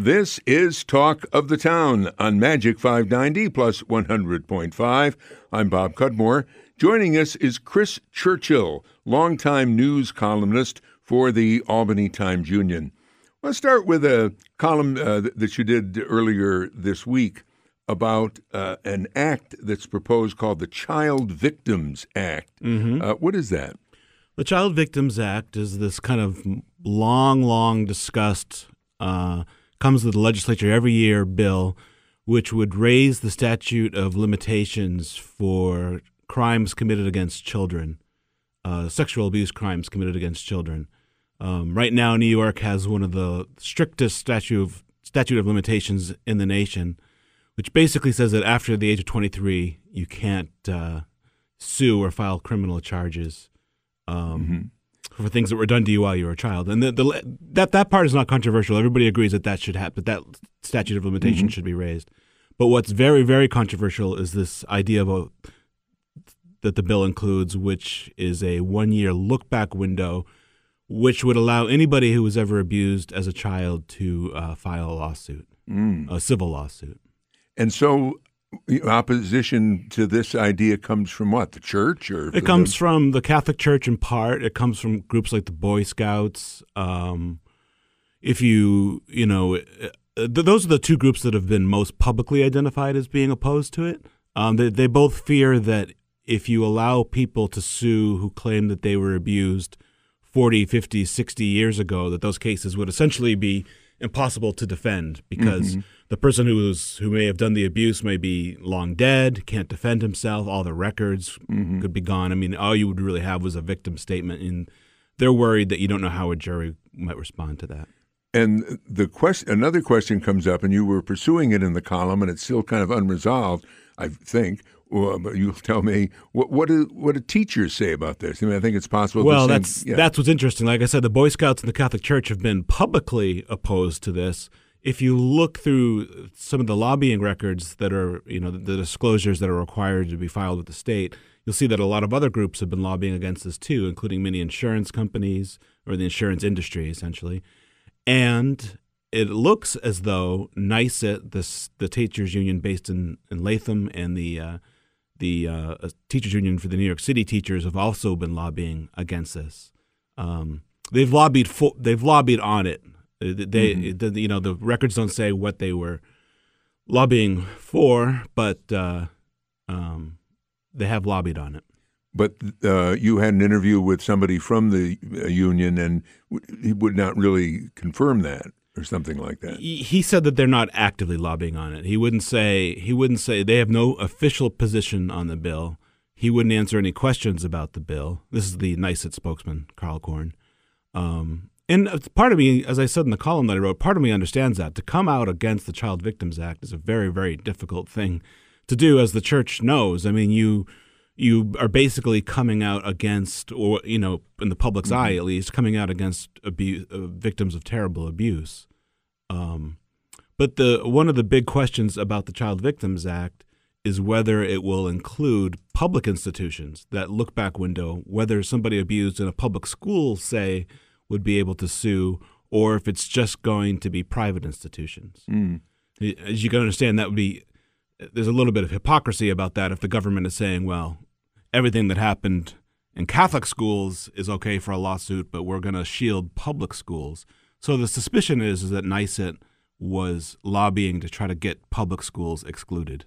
This is Talk of the Town on Magic 590 plus 100.5. I'm Bob Cudmore. Joining us is Chris Churchill, longtime news columnist for the Albany Times Union. Let's start with a column uh, that you did earlier this week about uh, an act that's proposed called the Child Victims Act. Mm-hmm. Uh, what is that? The Child Victims Act is this kind of long, long discussed, uh, comes to the legislature every year bill, which would raise the statute of limitations for crimes committed against children, uh, sexual abuse crimes committed against children. Um, right now, New York has one of the strictest statute of, statute of limitations in the nation, which basically says that after the age of 23, you can't uh, sue or file criminal charges um, Mm-hmm. For things that were done to you while you were a child. And the, the, that that part is not controversial. Everybody agrees that that should happen. That statute of limitation should be raised. But what's very very controversial is this idea of a, that the bill includes, which is a one year look back window, which would allow anybody who was ever abused as a child to uh, file a lawsuit, Mm. a civil lawsuit. And so, opposition to this idea comes from what? The church, or It comes from the Catholic Church in part. It comes from groups like the Boy Scouts. Um, if you, you know, uh, those are the two groups that have been most publicly identified as being opposed to it. Um, they, they both fear that if you allow people to sue who claim that they were abused 40, 50, 60 years ago, that those cases would essentially be impossible to defend because mm-hmm. the person who's who may have done the abuse may be long dead, can't defend himself, all the records mm-hmm. could be gone. I mean, all you would really have was a victim statement, and they're worried that you don't know how a jury might respond to that. And the question, another question comes up, and you were pursuing it in the column, and it's still kind of unresolved, I think. Well, but you'll tell me what what do what do teachers say about this? I mean, I think it's possible. Well, same- that's yeah. that's what's interesting. Like I said, the Boy Scouts and the Catholic Church have been publicly opposed to this. If you look through some of the lobbying records that are, you know, the disclosures that are required to be filed with the state, you'll see that a lot of other groups have been lobbying against this too, including many insurance companies or the insurance industry, essentially. And it looks as though NYSUT, this the teachers union based in, in Latham, and the uh, the uh, teachers union for the New York City teachers have also been lobbying against this. Um, they've lobbied for, they've lobbied on it. They, they the, you know the records don't say what they were lobbying for, but uh, um, they have lobbied on it. But uh, you had an interview with somebody from the uh, union, and w- he would not really confirm that, or something like that. He said that they're not actively lobbying on it. He wouldn't say he wouldn't say they have no official position on the bill. He wouldn't answer any questions about the bill. This is the NYSUT spokesman, Carl Korn. Um, and part of me, as I said in the column that I wrote, part of me understands that to come out against the Child Victims Act is a very, very difficult thing to do, as the church knows. I mean, you you are basically coming out against, or you know, in the public's eye at least, coming out against abuse, uh, victims of terrible abuse. Um, but the one of the big questions about the Child Victims Act is whether it will include public institutions that look back window, whether somebody abused in a public school, say, would be able to sue, or if it's just going to be private institutions. Mm. As you can understand, that would be there's a little bit of hypocrisy about that if the government is saying, well, everything that happened in Catholic schools is okay for a lawsuit, but we're going to shield public schools. So the suspicion is, is that NYSUT was lobbying to try to get public schools excluded.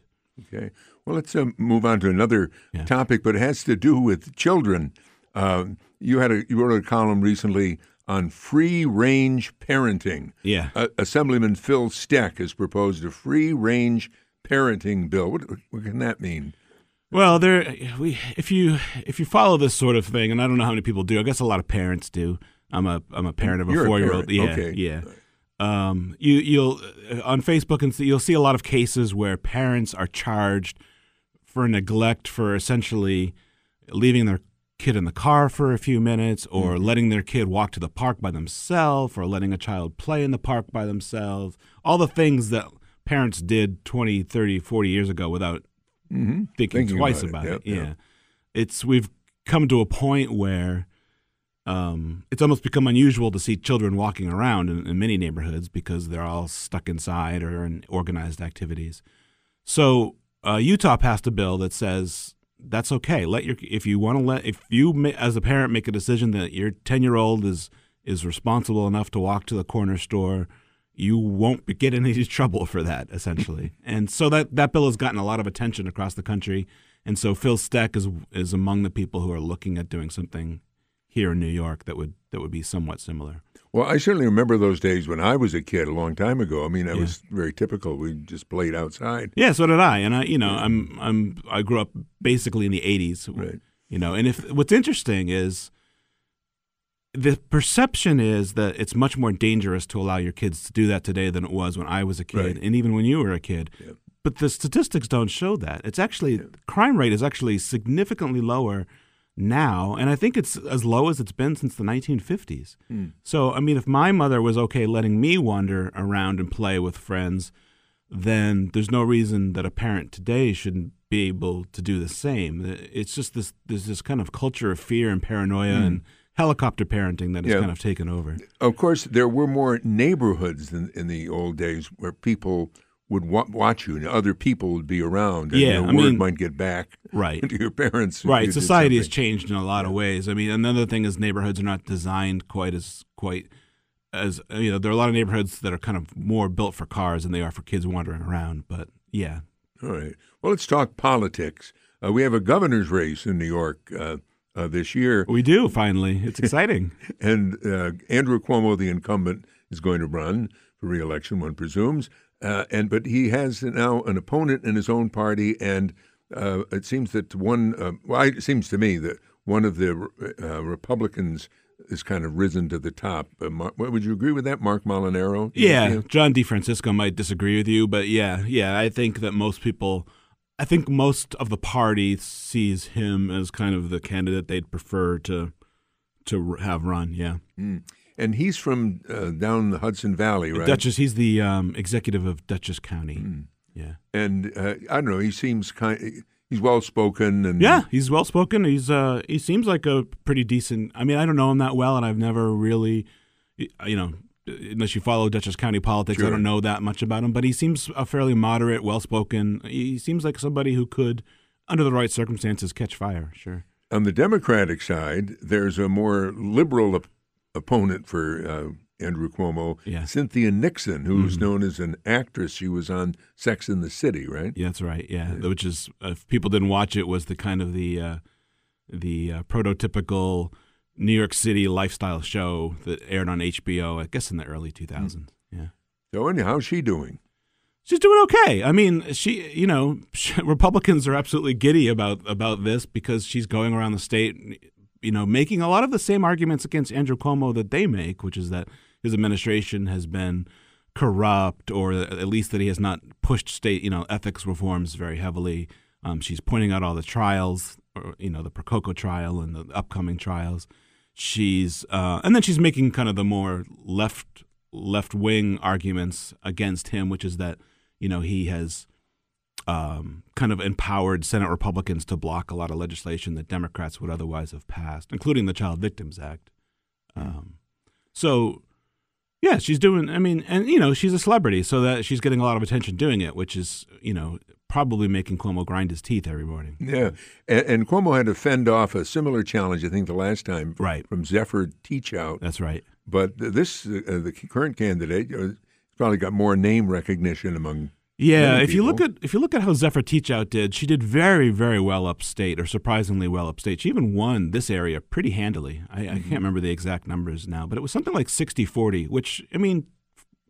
Okay. Well, let's uh, move on to another Yeah. topic, but it has to do with children. Uh, you had a you wrote a column recently on free range parenting. Yeah. Uh, Assemblyman Phil Steck has proposed a free range parenting bill. What, what can that mean? Well, there we if you if you follow this sort of thing, and I don't know how many people do. I guess a lot of parents do. I'm a I'm a parent of a You're a four year old. Yeah, okay. yeah. Um, you you'll uh, on Facebook and see, you'll see a lot of cases where parents are charged for neglect for essentially leaving their kid in the car for a few minutes or letting their kid walk to the park by themselves or letting a child play in the park by themselves all the things that parents did 20 30 40 years ago without thinking, Thinking twice about about it. it, Yep, yeah yep. it's we've come to a point where um, it's almost become unusual to see children walking around in, in many neighborhoods because they're all stuck inside or in organized activities. So uh, Utah passed a bill that says that's okay. Let your if you want to let if you as a parent make a decision that your ten year old is is responsible enough to walk to the corner store, you won't get in any trouble for that essentially. and so that that bill has gotten a lot of attention across the country. And so Phil Steck is is among the people who are looking at doing something here in New York that would that would be somewhat similar. Well, I certainly remember those days when I was a kid, a long time ago. I mean, it yeah. was very typical. We just played outside. Yeah, so did I. And I, you know, I'm I'm I grew up basically in the '80s. Right. You know, and if what's interesting is the perception is that it's much more dangerous to allow your kids to do that today than it was when I was a kid, right. and even when you were a kid. But the statistics don't show that. It's actually crime rate is actually significantly lower now, and I think it's as low as it's been since the 1950s. Mm. So, I mean, if my mother was okay letting me wander around and play with friends, then there's no reason that a parent today shouldn't be able to do the same. It's just this there's this kind of culture of fear and paranoia mm. and helicopter parenting that has yeah. kind of taken over. Of course, there were more neighborhoods than in the old days where people would wa- watch you and other people would be around and yeah, your I word mean, might get back right. to your parents. Right. Society has changed in a lot of ways. I mean, another thing is neighborhoods are not designed quite as quite as you know, there are a lot of neighborhoods that are kind of more built for cars than they are for kids wandering around, but yeah. All right. Well, let's talk politics. Uh, we have a governor's race in New York uh, uh, this year. We do finally. It's exciting. and uh, Andrew Cuomo, the incumbent, is going to run for reelection. One presumes. Uh, and but he has now an opponent in his own party, and uh, it seems that one. Uh, well, it seems to me that one of the uh, Republicans is kind of risen to the top. Uh, Marc, would you agree with that, Marc Molinaro? Yeah, John D. DeFrancisco might disagree with you, but yeah, yeah, I think that most people. I think most of the party sees him as kind of the candidate they'd prefer to to have run. Yeah. Mm and he's from uh, down the Hudson Valley, right? Dutchess. He's the um, executive of Dutchess County. Mm. Yeah, and uh, I don't know. He seems kind. He's well spoken, and yeah, he's well spoken. He's uh, he seems like a pretty decent. I mean, I don't know him that well, and I've never really, you know, unless you follow Dutchess County politics, sure. I don't know that much about him. But he seems a fairly moderate, well spoken. He seems like somebody who could, under the right circumstances, catch fire. Sure. On the Democratic side, there's a more liberal opponent for uh, Andrew Cuomo, yeah. Cynthia Nixon, who's mm-hmm. known as an actress. She was on Sex in the City, right? Yeah, that's right. Yeah, yeah. which is if people didn't watch it, was the kind of the uh, the uh, prototypical New York City lifestyle show that aired on HBO. I guess in the early 2000s. Mm. Yeah. So, how's she doing? She's doing okay. I mean, she, you know, Republicans are absolutely giddy about about this because she's going around the state you know, making a lot of the same arguments against Andrew Cuomo that they make, which is that his administration has been corrupt, or at least that he has not pushed state, you know, ethics reforms very heavily. Um, she's pointing out all the trials, or, you know, the Percoco trial and the upcoming trials. She's uh, and then she's making kind of the more left left wing arguments against him, which is that you know he has um, kind of empowered Senate Republicans to block a lot of legislation that Democrats would otherwise have passed, including the Child Victims Act. Um, so, yeah, she's doing. I mean, and you know, she's a celebrity, so that she's getting a lot of attention doing it, which is, you know, probably making Cuomo grind his teeth every morning. Yeah, and, and Cuomo had to fend off a similar challenge, I think, the last time, right, from Zephyr Teachout. That's right. But this, uh, the current candidate, uh, probably got more name recognition among yeah, if you look at if you look at how Zephyr Teachout did, she did very very well upstate, or surprisingly well upstate. She even won this area pretty handily. I, mm-hmm. I can't remember the exact numbers now, but it was something like 60-40, which I mean,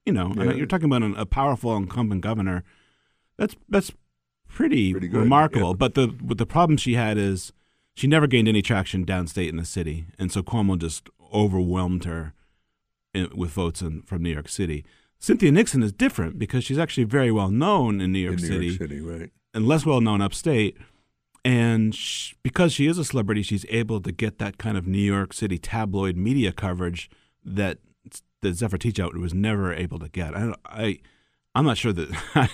you know, yeah. you're talking about an, a powerful incumbent governor. That's that's pretty, pretty remarkable. Yeah. But the but the problem she had is she never gained any traction downstate in the city, and so Cuomo just overwhelmed her in, with votes in, from New York City. Cynthia Nixon is different because she's actually very well known in New York in New City, York City right. and less well known upstate. And she, because she is a celebrity, she's able to get that kind of New York City tabloid media coverage that that Zephyr Teachout was never able to get. I, I I'm not sure that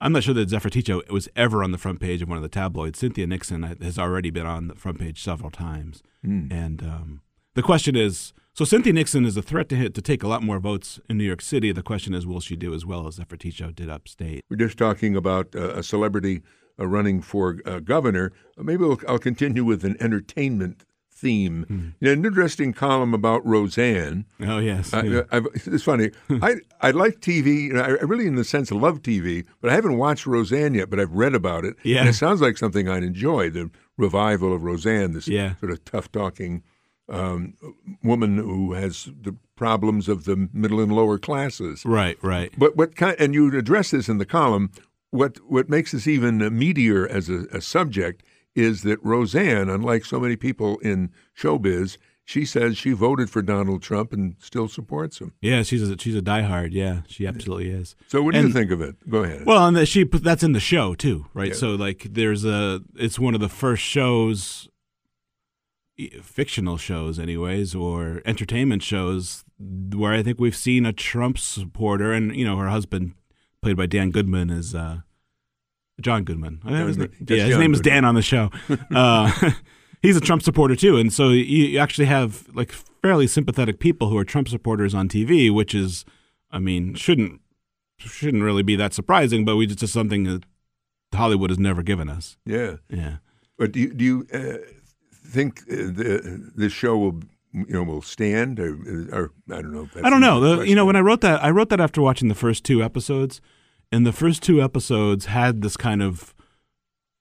I'm not sure that Zephyr Teachout was ever on the front page of one of the tabloids. Cynthia Nixon has already been on the front page several times, mm. and um, the question is so Cynthia Nixon is a threat to hit to take a lot more votes in New York City. The question is, will she do as well as Zephyr Teachout did upstate? We're just talking about uh, a celebrity uh, running for uh, governor. Maybe we'll, I'll continue with an entertainment theme. Hmm. You know, an interesting column about Roseanne. Oh yes, I- yeah. I've, it's funny. I I like TV. You know, I I really, in the sense, love TV, but I haven't watched Roseanne yet. But I've read about it. Yeah. and it sounds like something I'd enjoy. The revival of Roseanne, this Yeah. sort of tough talking um, woman who has the problems of the middle and lower classes. right, right. But what kind? And you address this in the column. What what makes this even meatier as a, a subject is that Roseanne, unlike so many people in showbiz, she says she voted for Donald Trump and still supports him. Yeah, she's a she's a diehard. Yeah, she absolutely is. So what do you think of it? Go ahead. Well, and she that's in the show too, right? Yeah. So like, there's a it's one of the first shows, fictional shows, anyways, or entertainment shows where I think we've seen a Trump supporter, and you know, her husband, played by Dan Goodman, is uh, John Goodman. His John na- Good- just yeah, his John name is Goodman. Dan on the show. uh, he's a Trump supporter too, and so you you actually have like fairly sympathetic people who are Trump supporters on TV, which is, I mean, shouldn't shouldn't really be that surprising, but we it's just something that Hollywood has never given us. yeah. Yeah. But do you, do you uh, think uh, the, this show will you know will stand or, or I don't know. I don't know. The, you know, when I wrote that, I wrote that after watching the first two episodes, and the first two episodes had this kind of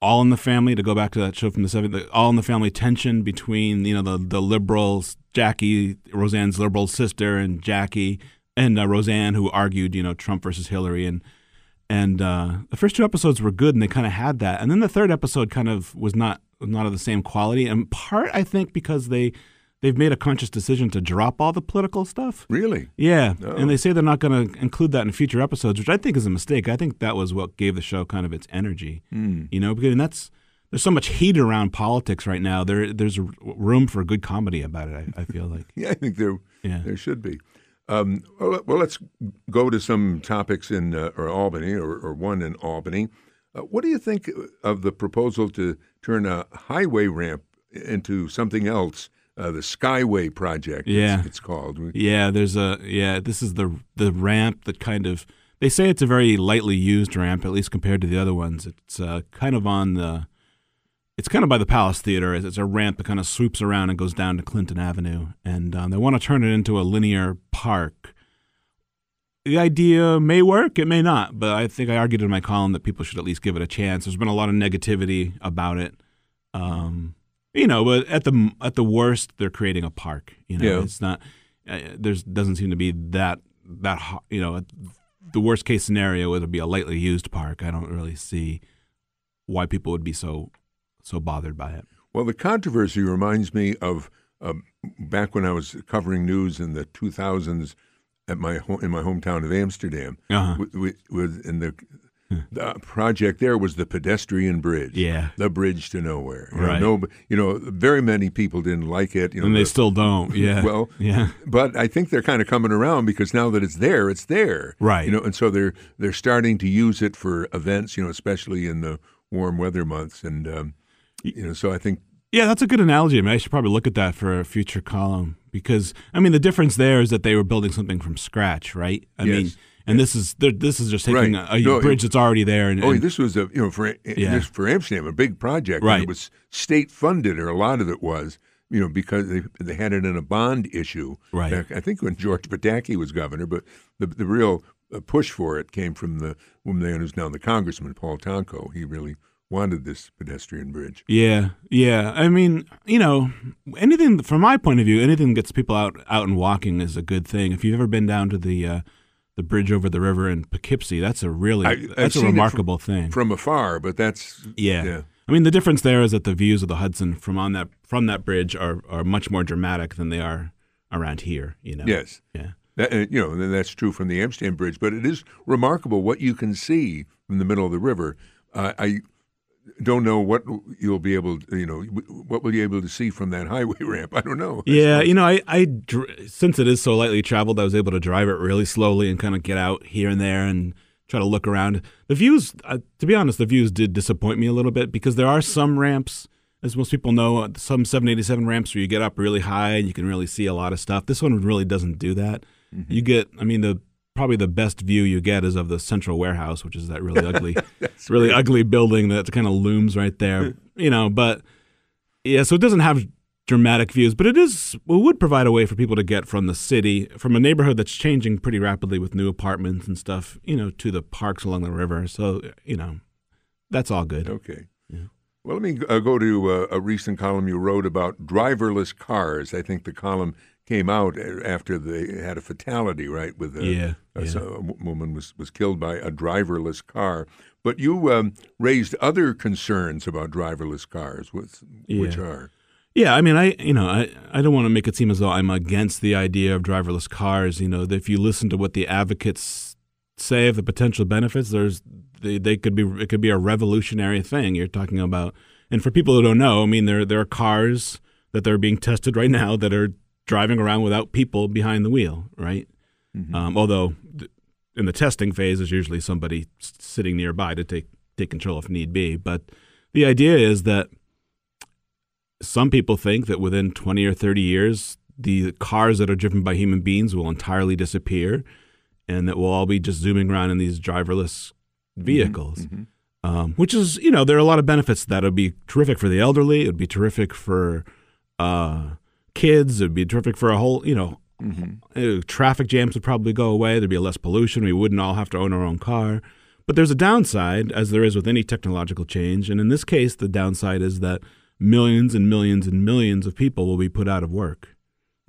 all in the family to go back to that show from the 70s all in the family tension between you know the the liberals Jackie Roseanne's liberal sister and Jackie and uh, Roseanne who argued you know Trump versus Hillary. And and uh, the first two episodes were good and they kind of had that. And then the third episode kind of was not not of the same quality. And part I think because they they've made a conscious decision to drop all the political stuff really. yeah, Oh. and they say they're not going to include that in future episodes, which I think is a mistake. I think that was what gave the show kind of its energy. Mm. You know, because and that's there's so much heat around politics right now. There there's room for good comedy about it. I, I feel like. Yeah, I think there Yeah. there should be. Um, well, well, let's go to some topics in uh, or Albany or, or one in Albany. Uh, what do you think of the proposal to turn a highway ramp into something else? Uh, the Skyway project. Yeah. it's, it's called. Yeah, there's a yeah. This is the the ramp that kind of they say it's a very lightly used ramp, at least compared to the other ones. It's uh, kind of on the. It's kind of by the Palace Theater. It's it's a ramp that kind of swoops around and goes down to Clinton Avenue, and um, they want to turn it into a linear park. The idea may work, it may not, but I think I argued in my column that people should at least give it a chance. There's been a lot of negativity about it, um, you know. But at the at the worst, they're creating a park. You know, Yeah. it's not. Uh, there's doesn't seem to be that that you know. The worst case scenario would be a lightly used park. I don't really see why people would be so so bothered by it. Well, the controversy reminds me of um, back when I was covering news in the 2000s at my home, in my hometown of Amsterdam. Uh-huh. With, with, with and the, the project there was the pedestrian bridge. Yeah. the bridge to nowhere. You know, Right. no, you know, very many people didn't like it. You know, And they the- still don't. Yeah. well, yeah. but I think they're kind of coming around because now that it's there, it's there. Right. You know, and so they're they're starting to use it for events. You know, especially in the warm weather months, and um, you know, so I think Yeah, that's a good analogy. I mean, I should probably look at that for a future column because I mean the difference there is that they were building something from scratch, right? I Yes. mean, and this is this is just taking Right. a, a No, bridge that's already there. And, Oh, and- this was a you know for Yeah. this for Amsterdam a big project. and Right. it was state funded, or a lot of it was. You know, because they they had it in a bond issue. Right. back- I think when George Pataki was governor, but the the real uh, push for it came from the woman who's now the congressman, Paul Tonko. He really wanted this pedestrian bridge. yeah, yeah. I mean, you know, anything from my point of view, anything that gets people out out and walking is a good thing. If you've ever been down to the uh, the bridge over the river in Poughkeepsie, that's a really I- that's a remarkable thing. From afar, but that's Yeah. yeah. I mean, the difference there is that the views of the Hudson from on that from that bridge are are much more dramatic than they are around here. You know. Yes. Yeah. That, you know, and that's true from the Amsterdam Bridge, but it is remarkable what you can see from the middle of the river. Uh, I don't know what you'll be able, to, you know, what will you be able to see from that highway ramp? I don't know. Yeah, you know, I, I since it is so lightly traveled, I was able to drive it really slowly and kind of get out here and there and try to look around. The views, uh, to be honest, the views did disappoint me a little bit because there are some ramps as most people know, some 787 ramps where you get up really high and you can really see a lot of stuff. This one really doesn't do that. Mm-hmm. You get, I mean, the probably the best view you get is of the central warehouse, which is that really ugly, really great. ugly building that kind of looms right there. you know, but yeah, so it doesn't have dramatic views, but it is it would provide a way for people to get from the city, from a neighborhood that's changing pretty rapidly with new apartments and stuff, you know, to the parks along the river. So you know, that's all good. Okay. Yeah. Well, let me uh, go to uh, a recent column you wrote about driverless cars. I think the column came out after they had a fatality, right? With a, yeah, a, yeah. a woman was was killed by a driverless car. But you um, raised other concerns about driverless cars, which, yeah. which are. Yeah, I mean, I you know, I, I don't want to make it seem as though I'm against the idea of driverless cars. You know, if you listen to what the advocates say of the potential benefits, there's they, they could be it could be a revolutionary thing. You're talking about, and for people who don't know, I mean, there there are cars that they're being tested right now that are driving around without people behind the wheel, right? Mm-hmm. Um, although th- in the testing phase, there's usually somebody s- sitting nearby to take take control if need be. But the idea is that some people think that within 20 or 30 years, the cars that are driven by human beings will entirely disappear, and that we'll all be just zooming around in these driverless mm-hmm. vehicles. Mm-hmm. Um, which is, you know, there are a lot of benefits that would be terrific for the elderly. It would be terrific for uh, kids. It'd be terrific for a whole, you know, mm-hmm. traffic jams would probably go away. There'd be less pollution. We wouldn't all have to own our own car. But there's a downside, as there is with any technological change. And in this case, the downside is that millions and millions and millions of people will be put out of work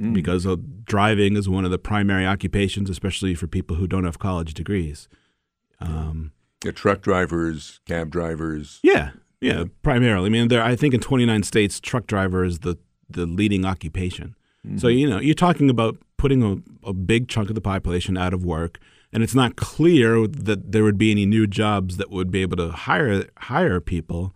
mm. because driving is one of the primary occupations, especially for people who don't have college degrees. Um, yeah, truck drivers, cab drivers. Yeah, yeah, primarily. I mean, there. I think in 29 states, truck driver is the the leading occupation. Mm-hmm. So you know you're talking about putting a, a big chunk of the population out of work, and it's not clear that there would be any new jobs that would be able to hire hire people.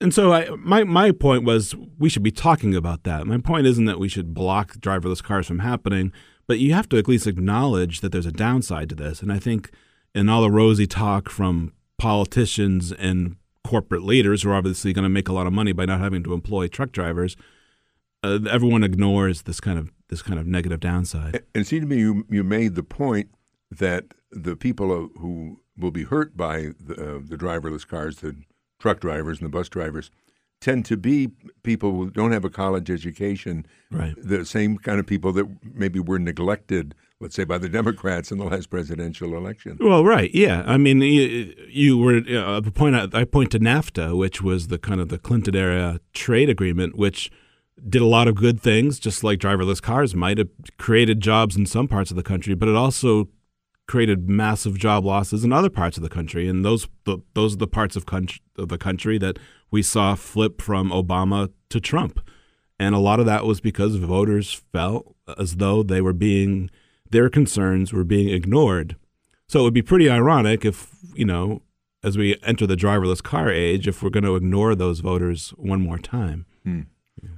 And so I, my my point was we should be talking about that. My point isn't that we should block driverless cars from happening, but you have to at least acknowledge that there's a downside to this. And I think in all the rosy talk from politicians and corporate leaders who are obviously going to make a lot of money by not having to employ truck drivers, uh, everyone ignores this kind of this kind of negative downside. And it seemed to me you you made the point that the people who will be hurt by the, uh, the driverless cars, the truck drivers and the bus drivers, tend to be people who don't have a college education. Right. The same kind of people that maybe were neglected, let's say, by the Democrats in the last presidential election. Well, right. Yeah. I mean, you, you were uh, the point. I, I point to NAFTA, which was the kind of the Clinton era trade agreement, which did a lot of good things, just like driverless cars might have created jobs in some parts of the country, but it also created massive job losses in other parts of the country, and those the, those are the parts of, country, of the country that we saw flip from Obama to Trump, and a lot of that was because voters felt as though they were being their concerns were being ignored. So it would be pretty ironic if you know, as we enter the driverless car age, if we're going to ignore those voters one more time. Hmm.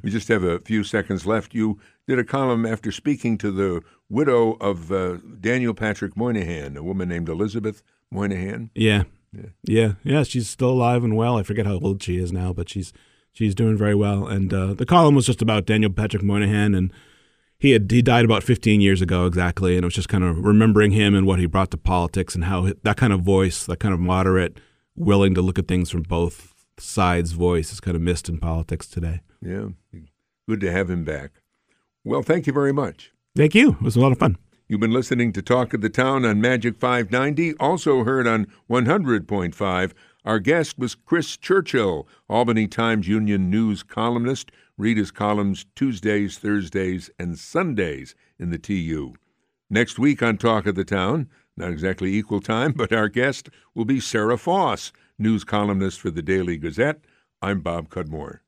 We just have a few seconds left. You did a column after speaking to the widow of uh, Daniel Patrick Moynihan, a woman named Elizabeth Moynihan. Yeah. yeah, yeah, yeah. She's still alive and well. I forget how old she is now, but she's she's doing very well. And uh, the column was just about Daniel Patrick Moynihan, and he had he died about 15 years ago exactly, and it was just kind of remembering him and what he brought to politics and how that kind of voice, that kind of moderate, willing to look at things from both sides voice is kind of missed in politics today. Yeah, good to have him back. Well, thank you very much. Thank you. It was a lot of fun. You've been listening to Talk of the Town on Magic 590, also heard on 100.5. Our guest was Chris Churchill, Albany Times Union News columnist. Read his columns Tuesdays, Thursdays, and Sundays in the TU. Next week on Talk of the Town, not exactly equal time, but our guest will be Sara Foss, news columnist for the Daily Gazette. I'm Bob Cudmore.